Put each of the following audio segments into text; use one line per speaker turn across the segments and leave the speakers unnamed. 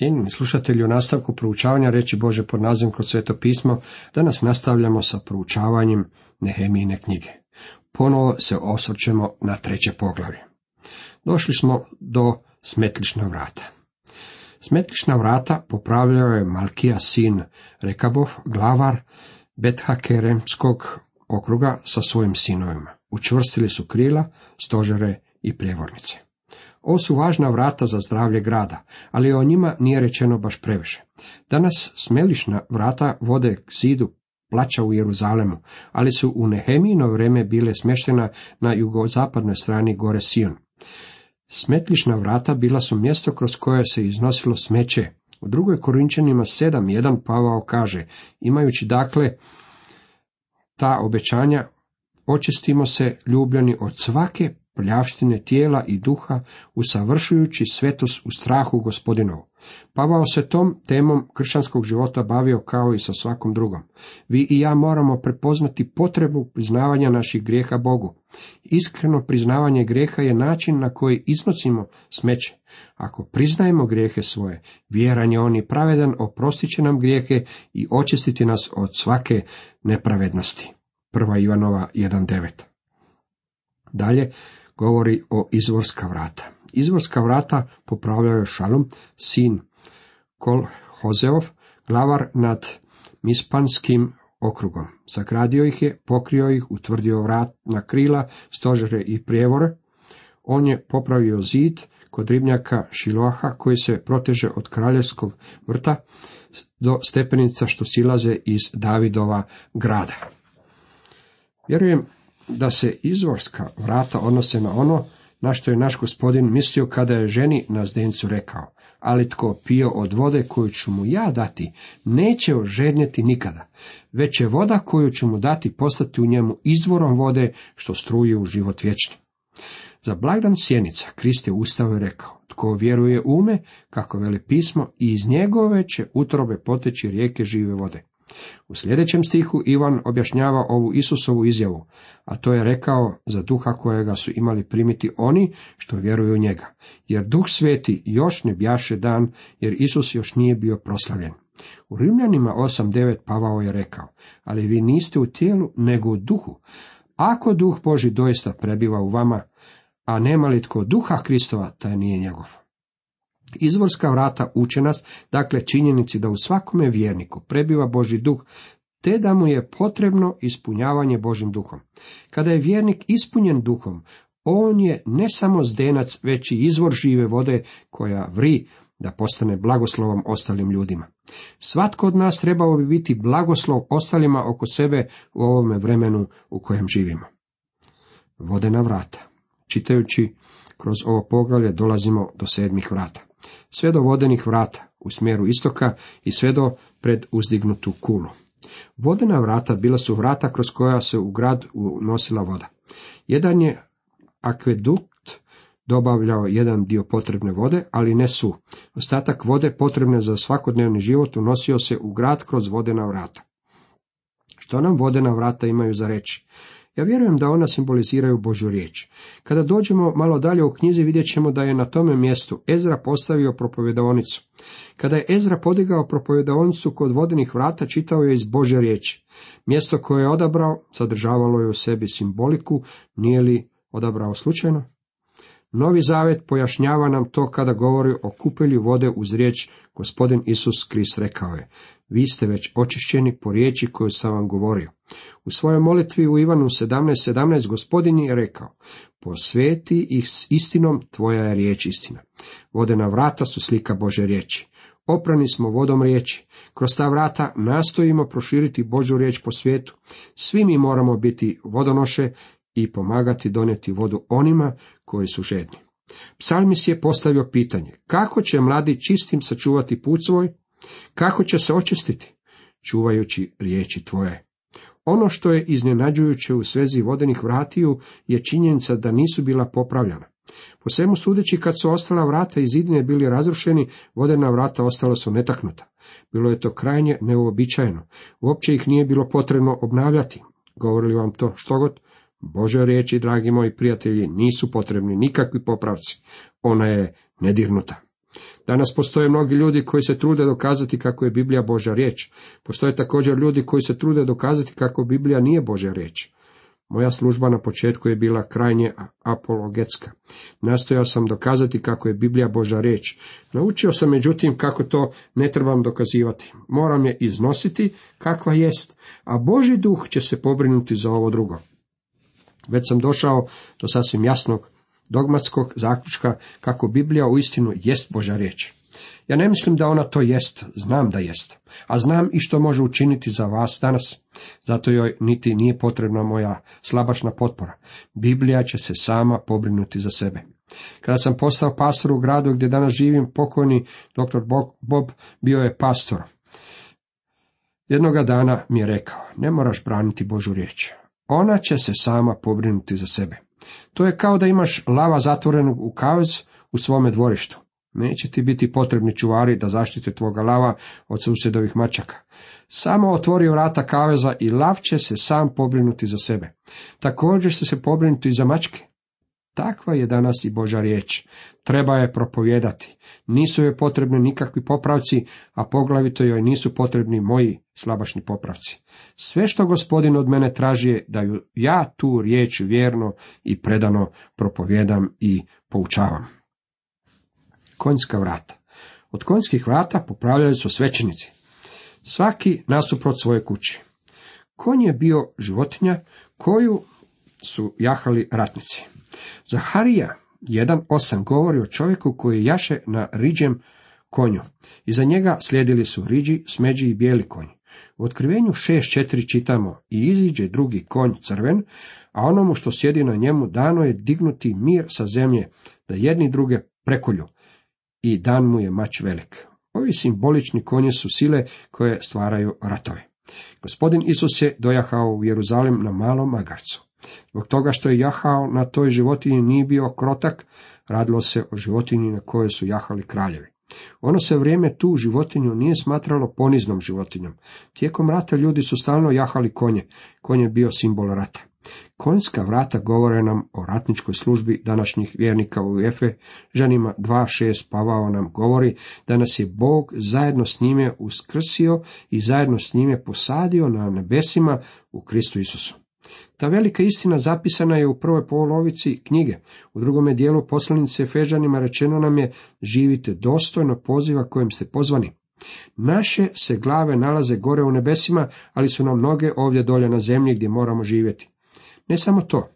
Cijenjeni slušatelji u nastavku proučavanja reći Bože pod nazivom kroz sveto pismo, danas nastavljamo sa proučavanjem Nehemijine knjige. Ponovo se osvrćemo na treće poglavlje. Došli smo do smetlišna vrata. Smetlišna vrata popravljao je Malkija sin Rekabov, glavar Bethakeremskog okruga sa svojim sinovima. Učvrstili su krila, stožere i prijevornice. Ovo su važna vrata za zdravlje grada, ali o njima nije rečeno baš previše. Danas smelišna vrata vode k zidu plaća u Jeruzalemu, ali su u Nehemijino vrijeme bile smještena na jugozapadnoj strani gore Sion. Smetlišna vrata bila su mjesto kroz koje se iznosilo smeće. U drugoj Korinčanima 7.1 Pavao kaže, imajući dakle ta obećanja, očistimo se ljubljeni od svake pljavštine tijela i duha, usavršujući svetost u strahu gospodinovu. Pavao se tom temom kršćanskog života bavio kao i sa svakom drugom. Vi i ja moramo prepoznati potrebu priznavanja naših grijeha Bogu. Iskreno priznavanje grijeha je način na koji iznosimo smeće. Ako priznajemo grijehe svoje, vjeran je on i pravedan, oprostit će nam grijehe i očistiti nas od svake nepravednosti. Prva Ivanova 1.9 Dalje, govori o izvorska vrata. Izvorska vrata popravljao je Šalom, sin Kol Hozeov, glavar nad Mispanskim okrugom. Zagradio ih je, pokrio ih, utvrdio vrat na krila, stožere i prijevore. On je popravio zid kod ribnjaka Šiloaha koji se proteže od kraljevskog vrta do stepenica što silaze iz Davidova grada. Vjerujem da se izvorska vrata odnose na ono na što je naš gospodin mislio kada je ženi na zdencu rekao, ali tko pio od vode koju ću mu ja dati, neće ožednjeti nikada, već će voda koju ću mu dati postati u njemu izvorom vode što struje u život vječni. Za blagdan sjenica Krist je ustao i rekao, tko vjeruje ume, kako veli pismo, i iz njegove će utrobe poteći rijeke žive vode. U sljedećem stihu Ivan objašnjava ovu Isusovu izjavu, a to je rekao za duha kojega su imali primiti oni što vjeruju u njega, jer duh sveti još ne bjaše dan, jer Isus još nije bio proslavljen. U Rimljanima 8.9 Pavao je rekao, ali vi niste u tijelu, nego u duhu. Ako duh Boži doista prebiva u vama, a nema li tko duha Kristova, taj nije njegov. Izvorska vrata uče nas, dakle činjenici da u svakome vjerniku prebiva Boži duh, te da mu je potrebno ispunjavanje Božim duhom. Kada je vjernik ispunjen duhom, on je ne samo zdenac, već i izvor žive vode koja vri da postane blagoslovom ostalim ljudima. Svatko od nas trebao bi biti blagoslov ostalima oko sebe u ovome vremenu u kojem živimo. Vodena vrata. Čitajući kroz ovo poglavlje dolazimo do sedmih vrata sve do vodenih vrata u smjeru istoka i sve do pred uzdignutu kulu. Vodena vrata bila su vrata kroz koja se u grad unosila voda. Jedan je akvedukt dobavljao jedan dio potrebne vode, ali ne su. Ostatak vode potrebne za svakodnevni život unosio se u grad kroz vodena vrata. Što nam vodena vrata imaju za reći? Ja vjerujem da ona simboliziraju Božju riječ. Kada dođemo malo dalje u knjizi vidjet ćemo da je na tome mjestu Ezra postavio propovjedaonicu. Kada je Ezra podigao propovjedaonicu kod vodenih vrata, čitao je iz Božje riječi. Mjesto koje je odabrao sadržavalo je u sebi simboliku, nije li odabrao slučajno? Novi zavet pojašnjava nam to kada govori o kupelju vode uz riječ gospodin Isus Krist rekao je, vi ste već očišćeni po riječi koju sam vam govorio. U svojoj molitvi u Ivanu 17.17 17, gospodin je rekao, posveti ih s istinom, tvoja je riječ istina. Vodena vrata su slika Bože riječi. Oprani smo vodom riječi. Kroz ta vrata nastojimo proširiti Božu riječ po svijetu. Svi mi moramo biti vodonoše i pomagati donijeti vodu onima koji su žedni. Psalmis je postavio pitanje, kako će mladi čistim sačuvati put svoj? Kako će se očistiti? Čuvajući riječi tvoje. Ono što je iznenađujuće u svezi vodenih vratiju je činjenica da nisu bila popravljana. Po svemu sudeći kad su ostala vrata i zidine bili razrušeni, vodena vrata ostala su netaknuta. Bilo je to krajnje neuobičajeno. Uopće ih nije bilo potrebno obnavljati. Govorili vam to što god? Bože riječi, dragi moji prijatelji, nisu potrebni nikakvi popravci. Ona je nedirnuta. Danas postoje mnogi ljudi koji se trude dokazati kako je Biblija Božja riječ. Postoje također ljudi koji se trude dokazati kako Biblija nije Božja riječ. Moja služba na početku je bila krajnje apologetska. Nastojao sam dokazati kako je Biblija Božja riječ. Naučio sam međutim kako to ne trebam dokazivati. Moram je iznositi kakva jest, a Boži duh će se pobrinuti za ovo drugo. Već sam došao do sasvim jasnog dogmatskog zaključka kako Biblija uistinu jest Božja riječ. Ja ne mislim da ona to jest, znam da jest, a znam i što može učiniti za vas danas. Zato joj niti nije potrebna moja slabašna potpora. Biblija će se sama pobrinuti za sebe. Kada sam postao pastor u gradu gdje danas živim, pokojni dr. Bob bio je pastor. Jednoga dana mi je rekao, ne moraš braniti Božu riječ. Ona će se sama pobrinuti za sebe. To je kao da imaš lava zatvorenog u kavez u svome dvorištu. Neće ti biti potrebni čuvari da zaštite tvoga lava od susjedovih mačaka. Samo otvori vrata kaveza i lav će se sam pobrinuti za sebe. Također će se pobrinuti i za mačke. Takva je danas i Boža riječ. Treba je propovjedati. Nisu joj potrebni nikakvi popravci, a poglavito joj nisu potrebni moji slabašni popravci. Sve što gospodin od mene traži je da ju ja tu riječ vjerno i predano propovjedam i poučavam. Konjska vrata. Od konjskih vrata popravljali su svećenici. Svaki nasuprot svoje kući. Konj je bio životinja koju su jahali ratnici. Zaharija 1.8 govori o čovjeku koji jaše na riđem konju. Iza njega slijedili su riđi, smeđi i bijeli konj. U otkrivenju 6.4 čitamo i iziđe drugi konj crven, a onomu što sjedi na njemu dano je dignuti mir sa zemlje, da jedni druge prekolju, i dan mu je mač velik. Ovi simbolični konje su sile koje stvaraju ratove. Gospodin Isus je dojahao u Jeruzalem na malom magarcu. Zbog toga što je jahao na toj životinji nije bio krotak, radilo se o životinji na kojoj su jahali kraljevi. Ono se vrijeme tu životinju nije smatralo poniznom životinjom. Tijekom rata ljudi su stalno jahali konje. Konj je bio simbol rata. Konjska vrata govore nam o ratničkoj službi današnjih vjernika u Efe, ženima 2.6 Pavao nam govori da nas je Bog zajedno s njime uskrsio i zajedno s njime posadio na nebesima u Kristu Isusu. Ta velika istina zapisana je u prvoj polovici knjige. U drugome dijelu poslanice Fežanima rečeno nam je živite dostojno poziva kojem ste pozvani. Naše se glave nalaze gore u nebesima, ali su nam noge ovdje dolje na zemlji gdje moramo živjeti. Ne samo to,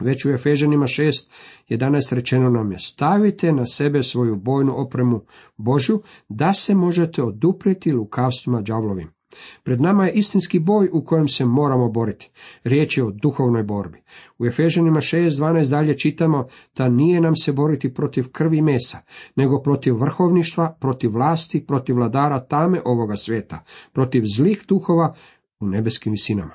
već u Efežanima 6.11 rečeno nam je stavite na sebe svoju bojnu opremu Božju da se možete oduprijeti lukavstvima đavlovim. Pred nama je istinski boj u kojem se moramo boriti. Riječ je o duhovnoj borbi. U Efežanima 6.12 dalje čitamo da nije nam se boriti protiv krvi mesa, nego protiv vrhovništva, protiv vlasti, protiv vladara tame ovoga svijeta, protiv zlih duhova u nebeskim visinama.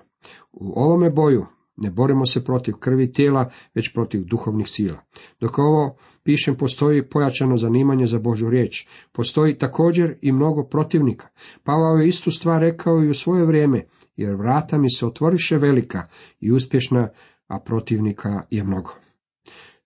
U ovome boju ne borimo se protiv krvi tijela, već protiv duhovnih sila. Dok ovo pišem, postoji pojačano zanimanje za Božu riječ. Postoji također i mnogo protivnika. Pavao je istu stvar rekao i u svoje vrijeme, jer vrata mi se otvoriše velika i uspješna, a protivnika je mnogo.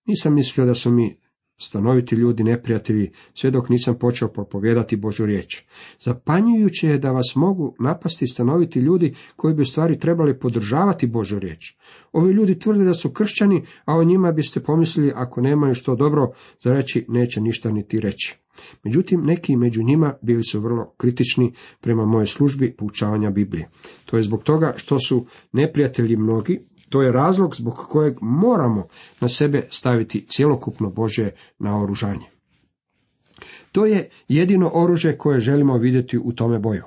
Nisam mislio da su mi stanoviti ljudi neprijatelji, sve dok nisam počeo propovijedati Božu riječ. Zapanjujuće je da vas mogu napasti stanoviti ljudi koji bi u stvari trebali podržavati Božu riječ. Ovi ljudi tvrde da su kršćani, a o njima biste pomislili ako nemaju što dobro za reći, neće ništa niti reći. Međutim, neki među njima bili su vrlo kritični prema mojoj službi poučavanja Biblije. To je zbog toga što su neprijatelji mnogi, to je razlog zbog kojeg moramo na sebe staviti cjelokupno Bože naoružanje. To je jedino oružje koje želimo vidjeti u tome boju.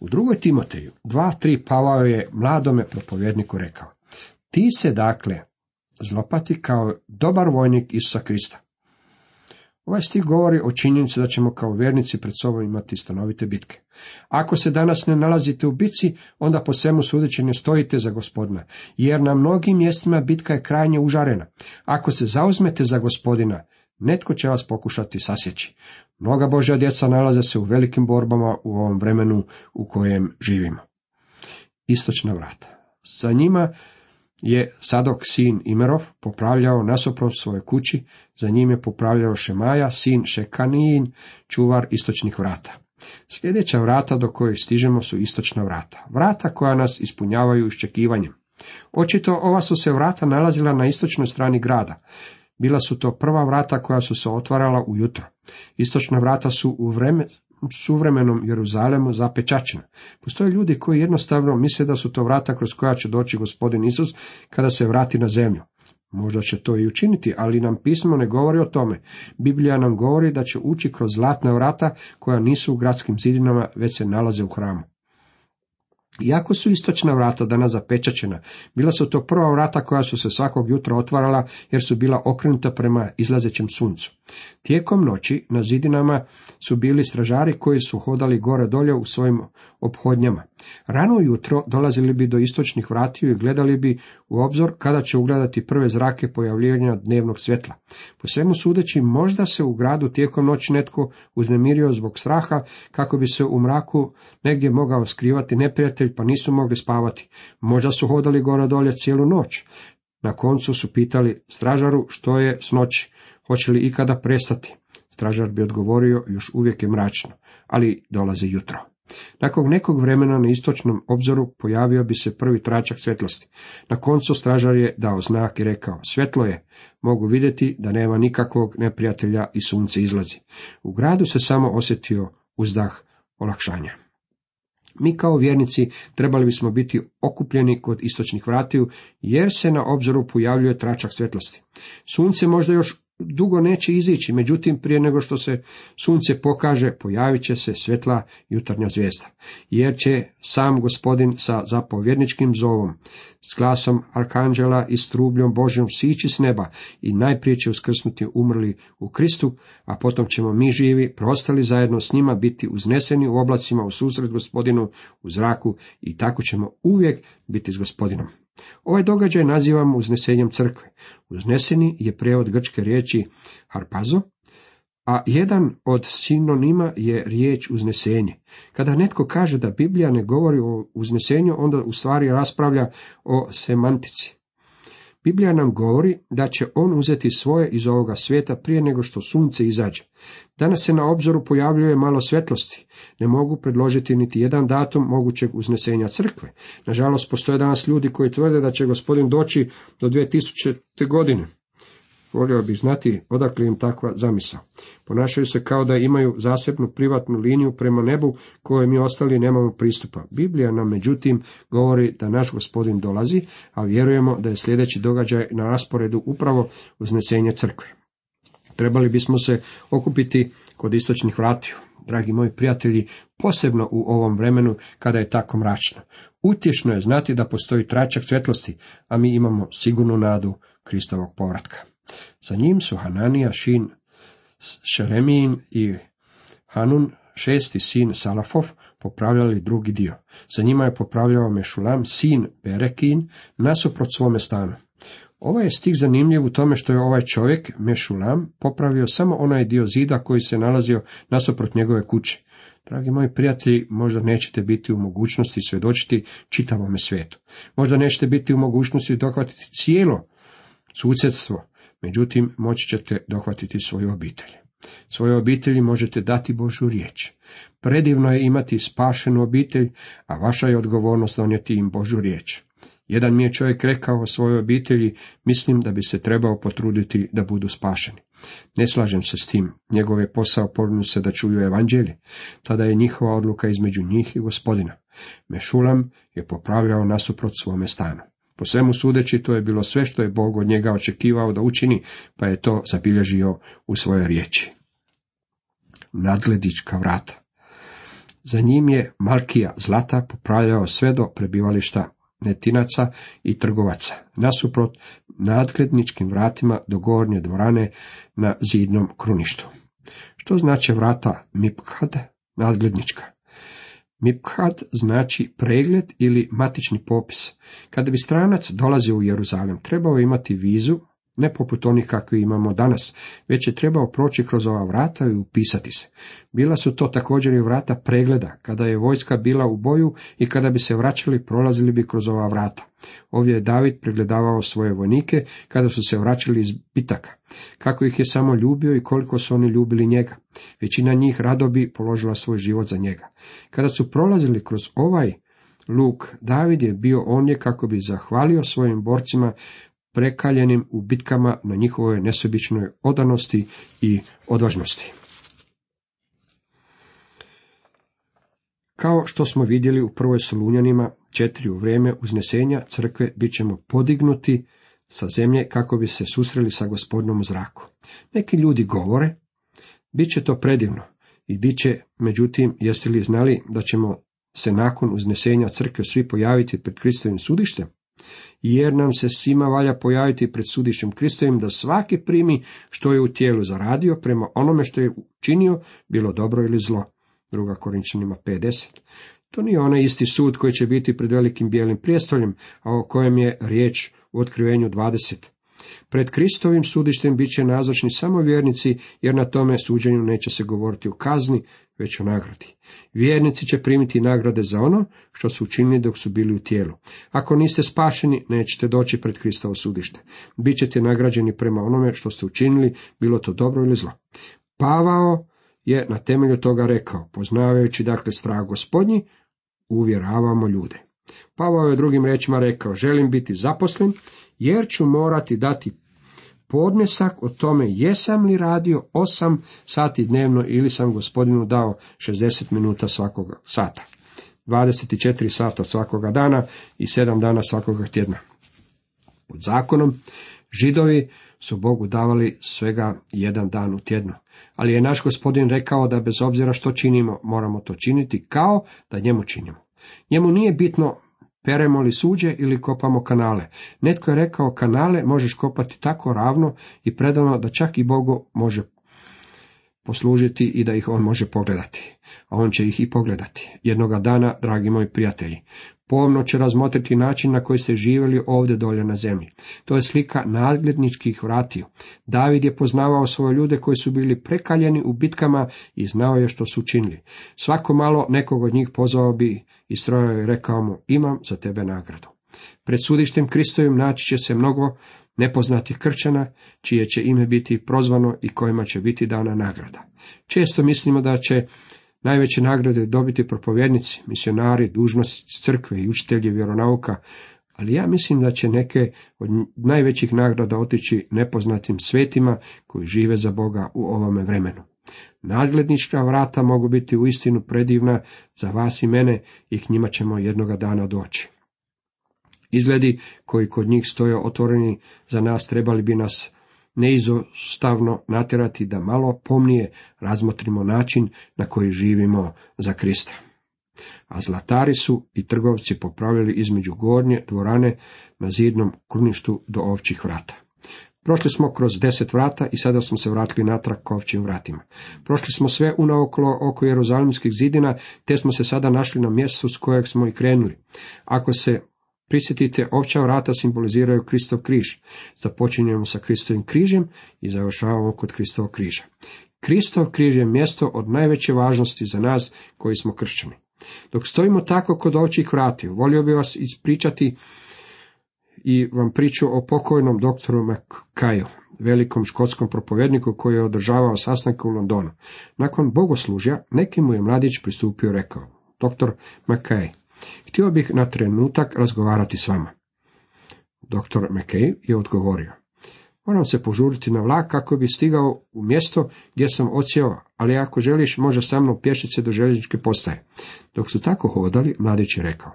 U drugoj Timoteju 2.3 Pavao je mladome propovjedniku rekao, ti se dakle zlopati kao dobar vojnik Isusa Krista. Ovaj stih govori o činjenici da ćemo kao vjernici pred sobom imati stanovite bitke. Ako se danas ne nalazite u bitci, onda po svemu sudeći ne stojite za gospodina, jer na mnogim mjestima bitka je krajnje užarena. Ako se zauzmete za gospodina, netko će vas pokušati sasjeći. Mnoga Božja djeca nalaze se u velikim borbama u ovom vremenu u kojem živimo. Istočna vrata. Za njima je Sadok sin Imerov popravljao nasoprot svoje kući, za njim je popravljao Šemaja, sin Šekanijin, čuvar istočnih vrata. Sljedeća vrata do kojih stižemo su istočna vrata, vrata koja nas ispunjavaju iščekivanjem. Očito ova su se vrata nalazila na istočnoj strani grada. Bila su to prva vrata koja su se otvarala ujutro. Istočna vrata su u vreme, suvremenom Jeruzalemu zapečačena. Postoje ljudi koji jednostavno misle da su to vrata kroz koja će doći gospodin Isus kada se vrati na zemlju. Možda će to i učiniti, ali nam pismo ne govori o tome. Biblija nam govori da će ući kroz zlatna vrata koja nisu u gradskim zidinama, već se nalaze u hramu. Iako su istočna vrata danas zapečačena, bila su to prva vrata koja su se svakog jutra otvarala jer su bila okrenuta prema izlazećem suncu. Tijekom noći na zidinama su bili stražari koji su hodali gore dolje u svojim obhodnjama. Rano jutro dolazili bi do istočnih vratiju i gledali bi u obzor kada će ugledati prve zrake pojavljivanja dnevnog svjetla. Po svemu sudeći možda se u gradu tijekom noći netko uznemirio zbog straha kako bi se u mraku negdje mogao skrivati neprijatelj pa nisu mogli spavati. Možda su hodali gore dolje cijelu noć. Na koncu su pitali stražaru što je s noći, hoće li ikada prestati. Stražar bi odgovorio, još uvijek je mračno, ali dolazi jutro. Nakon nekog vremena na istočnom obzoru pojavio bi se prvi tračak svjetlosti. Na koncu stražar je dao znak i rekao, svjetlo je, mogu vidjeti da nema nikakvog neprijatelja i sunce izlazi. U gradu se samo osjetio uzdah olakšanja. Mi kao vjernici trebali bismo biti okupljeni kod istočnih vratiju, jer se na obzoru pojavljuje tračak svjetlosti. Sunce možda još dugo neće izići, međutim prije nego što se sunce pokaže, pojavit će se svjetla jutarnja zvijezda, jer će sam gospodin sa zapovjedničkim zovom, s glasom arkanđela i strubljom Božjom sići s neba i najprije će uskrsnuti umrli u Kristu, a potom ćemo mi živi, prostali zajedno s njima, biti uzneseni u oblacima u susret gospodinu, u zraku i tako ćemo uvijek biti s gospodinom. Ovaj događaj nazivamo uznesenjem crkve. Uzneseni je prijevod grčke riječi harpazo, a jedan od sinonima je riječ uznesenje. Kada netko kaže da Biblija ne govori o uznesenju, onda u stvari raspravlja o semantici. Biblija nam govori da će on uzeti svoje iz ovoga svijeta prije nego što sunce izađe. Danas se na obzoru pojavljuje malo svjetlosti. Ne mogu predložiti niti jedan datum mogućeg uznesenja crkve. Nažalost, postoje danas ljudi koji tvrde da će gospodin doći do 2000. godine. Volio bih znati odakle im takva zamisao. Ponašaju se kao da imaju zasebnu privatnu liniju prema nebu koje mi ostali nemamo pristupa. Biblija nam međutim govori da naš gospodin dolazi, a vjerujemo da je sljedeći događaj na rasporedu upravo uznesenje crkve. Trebali bismo se okupiti kod istočnih vratiju. Dragi moji prijatelji, posebno u ovom vremenu kada je tako mračno. Utješno je znati da postoji tračak svjetlosti, a mi imamo sigurnu nadu Kristovog povratka. Za njim su Hananija, Šin, Šeremijin i Hanun, šesti sin Salafov, popravljali drugi dio. Za njima je popravljao Mešulam, sin Berekin, nasuprot svome stanu. Ovaj je stih zanimljiv u tome što je ovaj čovjek, Mešulam, popravio samo onaj dio zida koji se nalazio nasuprot njegove kuće. Dragi moji prijatelji, možda nećete biti u mogućnosti svjedočiti čitavome svijetu. Možda nećete biti u mogućnosti dohvatiti cijelo susjedstvo, međutim moći ćete dohvatiti svoju obitelj. Svojoj obitelji možete dati Božu riječ. Predivno je imati spašenu obitelj, a vaša je odgovornost donijeti im Božu riječ. Jedan mi je čovjek rekao o svojoj obitelji, mislim da bi se trebao potruditi da budu spašeni. Ne slažem se s tim, njegov je posao povrnu se da čuju evanđelje, tada je njihova odluka između njih i gospodina. Mešulam je popravljao nasuprot svome stanu. Po svemu sudeći to je bilo sve što je Bog od njega očekivao da učini, pa je to zabilježio u svojoj riječi. Nadgledička vrata. Za njim je Malkija Zlata popravljao sve do prebivališta netinaca i trgovaca, nasuprot nadgledničkim vratima do gornje dvorane na zidnom kruništu. Što znači vrata Mipkhad, nadglednička? Mipkhad znači pregled ili matični popis. Kada bi stranac dolazio u Jeruzalem, trebao imati vizu, ne poput onih kakvi imamo danas, već je trebao proći kroz ova vrata i upisati se. Bila su to također i vrata pregleda, kada je vojska bila u boju i kada bi se vraćali, prolazili bi kroz ova vrata. Ovdje je David pregledavao svoje vojnike kada su se vraćali iz bitaka, kako ih je samo ljubio i koliko su oni ljubili njega. Većina njih rado bi položila svoj život za njega. Kada su prolazili kroz ovaj luk, David je bio ondje kako bi zahvalio svojim borcima prekaljenim u bitkama na njihovoj nesobičnoj odanosti i odvažnosti. Kao što smo vidjeli u prvoj Solunjanima, četiri u vrijeme uznesenja crkve bit ćemo podignuti sa zemlje kako bi se susreli sa gospodinom u zraku. Neki ljudi govore, bit će to predivno i bit će, međutim, jeste li znali da ćemo se nakon uznesenja crkve svi pojaviti pred Kristovim sudištem? Jer nam se svima valja pojaviti pred sudišem Kristovim da svaki primi što je u tijelu zaradio prema onome što je učinio, bilo dobro ili zlo. Druga Korinčanima 50. To nije onaj isti sud koji će biti pred velikim bijelim prijestoljem, a o kojem je riječ u otkrivenju 20. Pred Kristovim sudištem bit će nazočni samo vjernici, jer na tome suđenju neće se govoriti o kazni, već o nagradi. Vjernici će primiti nagrade za ono što su učinili dok su bili u tijelu. Ako niste spašeni, nećete doći pred Kristovo sudište. Bićete nagrađeni prema onome što ste učinili, bilo to dobro ili zlo. Pavao je na temelju toga rekao, poznavajući dakle strah gospodnji, uvjeravamo ljude. Pavao je drugim rečima rekao, želim biti zaposlen, jer ću morati dati podnesak o tome jesam li radio osam sati dnevno ili sam gospodinu dao 60 minuta svakog sata. 24 sata svakoga dana i 7 dana svakoga tjedna. Pod zakonom židovi su Bogu davali svega jedan dan u tjednu. Ali je naš gospodin rekao da bez obzira što činimo, moramo to činiti kao da njemu činimo. Njemu nije bitno peremo li suđe ili kopamo kanale. Netko je rekao kanale možeš kopati tako ravno i predano da čak i Bogu može poslužiti i da ih on može pogledati. A on će ih i pogledati. Jednoga dana, dragi moji prijatelji, pomno će razmotriti način na koji ste živjeli ovdje dolje na zemlji. To je slika nadgledničkih vratiju. David je poznavao svoje ljude koji su bili prekaljeni u bitkama i znao je što su učinili. Svako malo nekog od njih pozvao bi i strojao i rekao mu, imam za tebe nagradu. Pred sudištem Kristovim naći će se mnogo nepoznatih krčana, čije će ime biti prozvano i kojima će biti dana nagrada. Često mislimo da će najveće nagrade dobiti propovjednici, misionari, dužnosnici crkve i učitelji vjeronauka, ali ja mislim da će neke od najvećih nagrada otići nepoznatim svetima koji žive za Boga u ovome vremenu. Nadglednička vrata mogu biti uistinu predivna za vas i mene i k njima ćemo jednoga dana doći. Izgledi koji kod njih stoje otvoreni za nas trebali bi nas neizostavno natjerati da malo pomnije razmotrimo način na koji živimo za Krista. A zlatari su i trgovci popravljali između gornje dvorane na zidnom kruništu do ovčih vrata. Prošli smo kroz deset vrata i sada smo se vratili natrag k ovčim vratima. Prošli smo sve unaokolo oko jeruzalimskih zidina, te smo se sada našli na mjestu s kojeg smo i krenuli. Ako se prisjetite, ovča vrata simboliziraju Kristov križ. Započinjemo sa Kristovim križem i završavamo kod Kristovog križa. Kristov križ je mjesto od najveće važnosti za nas koji smo kršćani. Dok stojimo tako kod ovčih vrati, volio bi vas ispričati i vam priču o pokojnom doktoru McKayu, velikom škotskom propovjedniku koji je održavao sastanke u Londonu. Nakon bogoslužja, neki mu je mladić pristupio i rekao, doktor McKay, htio bih na trenutak razgovarati s vama. Doktor McKay je odgovorio, moram se požuriti na vlak kako bi stigao u mjesto gdje sam ocijao, ali ako želiš, može sa mnom pješice do željezničke postaje. Dok su tako hodali, mladić je rekao,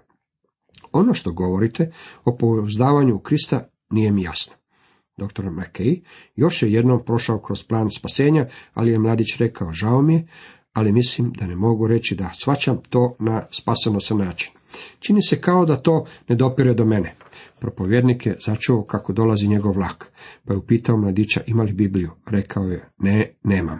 ono što govorite o pouzdavanju Krista nije mi jasno. Dr. McKay još je jednom prošao kroz plan spasenja, ali je mladić rekao, žao mi je, ali mislim da ne mogu reći da svačam to na spasonosan način. Čini se kao da to ne dopire do mene. Propovjednik je začuo kako dolazi njegov vlak, pa je upitao mladića ima li Bibliju. Rekao je, ne, nemam.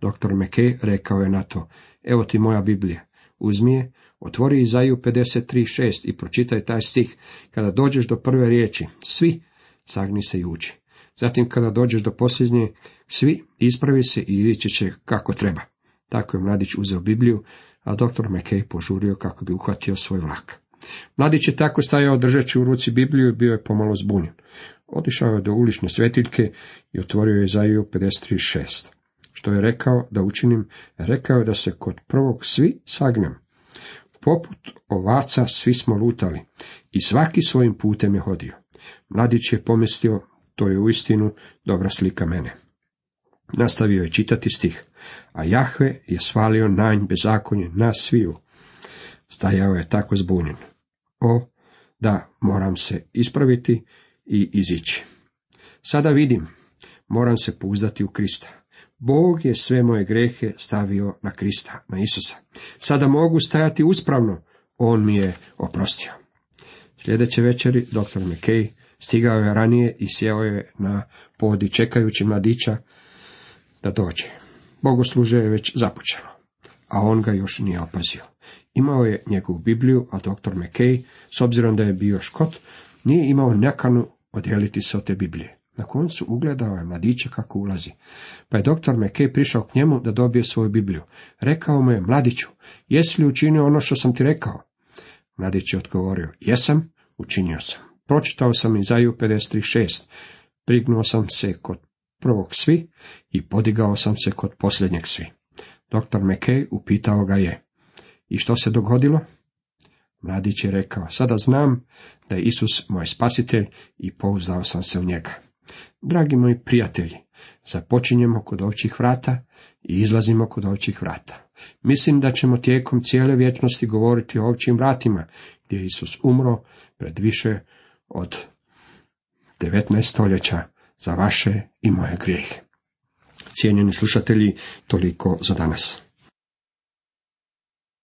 Dr. McKay rekao je na to, evo ti moja Biblija, uzmi je, Otvori Izaju 53.6 i pročitaj taj stih. Kada dođeš do prve riječi, svi, sagni se i uči. Zatim kada dođeš do posljednje, svi ispravi se i ići će kako treba. Tako je mladić uzeo Bibliju, a doktor McKay požurio kako bi uhvatio svoj vlak. Mladić je tako stajao držeći u ruci Bibliju i bio je pomalo zbunjen. Otišao je do ulične svetiljke i otvorio je Zaiju 53.6. Što je rekao da učinim, rekao je da se kod prvog svi sagnem. Poput ovaca svi smo lutali i svaki svojim putem je hodio. Mladić je pomislio, to je uistinu dobra slika mene. Nastavio je čitati stih, a Jahve je svalio nanj bezakonje na sviju. Stajao je tako zbunjen. O, da, moram se ispraviti i izići. Sada vidim, moram se pouzdati u Krista. Bog je sve moje grehe stavio na Krista, na Isusa. Sada mogu stajati uspravno, on mi je oprostio. Sljedeće večeri dr. McKay stigao je ranije i sjeo je na podi čekajući mladića da dođe. Bogosluže je već započelo, a on ga još nije opazio. Imao je njegovu Bibliju, a dr. McKay, s obzirom da je bio škot, nije imao nekanu odjeliti se od te Biblije. Na koncu ugledao je mladića kako ulazi, pa je doktor McKay prišao k njemu da dobije svoju Bibliju. Rekao mu je, mladiću, jesi li učinio ono što sam ti rekao? Mladić je odgovorio, jesam, učinio sam. Pročitao sam Izaju 53.6. Prignuo sam se kod prvog svi i podigao sam se kod posljednjeg svi. Doktor McKay upitao ga je, i što se dogodilo? Mladić je rekao, sada znam da je Isus moj spasitelj i pouzdao sam se u njega. Dragi moji prijatelji, započinjemo kod ovčih vrata i izlazimo kod ovčih vrata. Mislim da ćemo tijekom cijele vječnosti govoriti o ovčim vratima, gdje je Isus umro pred više od 19 stoljeća za vaše i moje grijehe. Cijenjeni slušatelji, toliko za danas.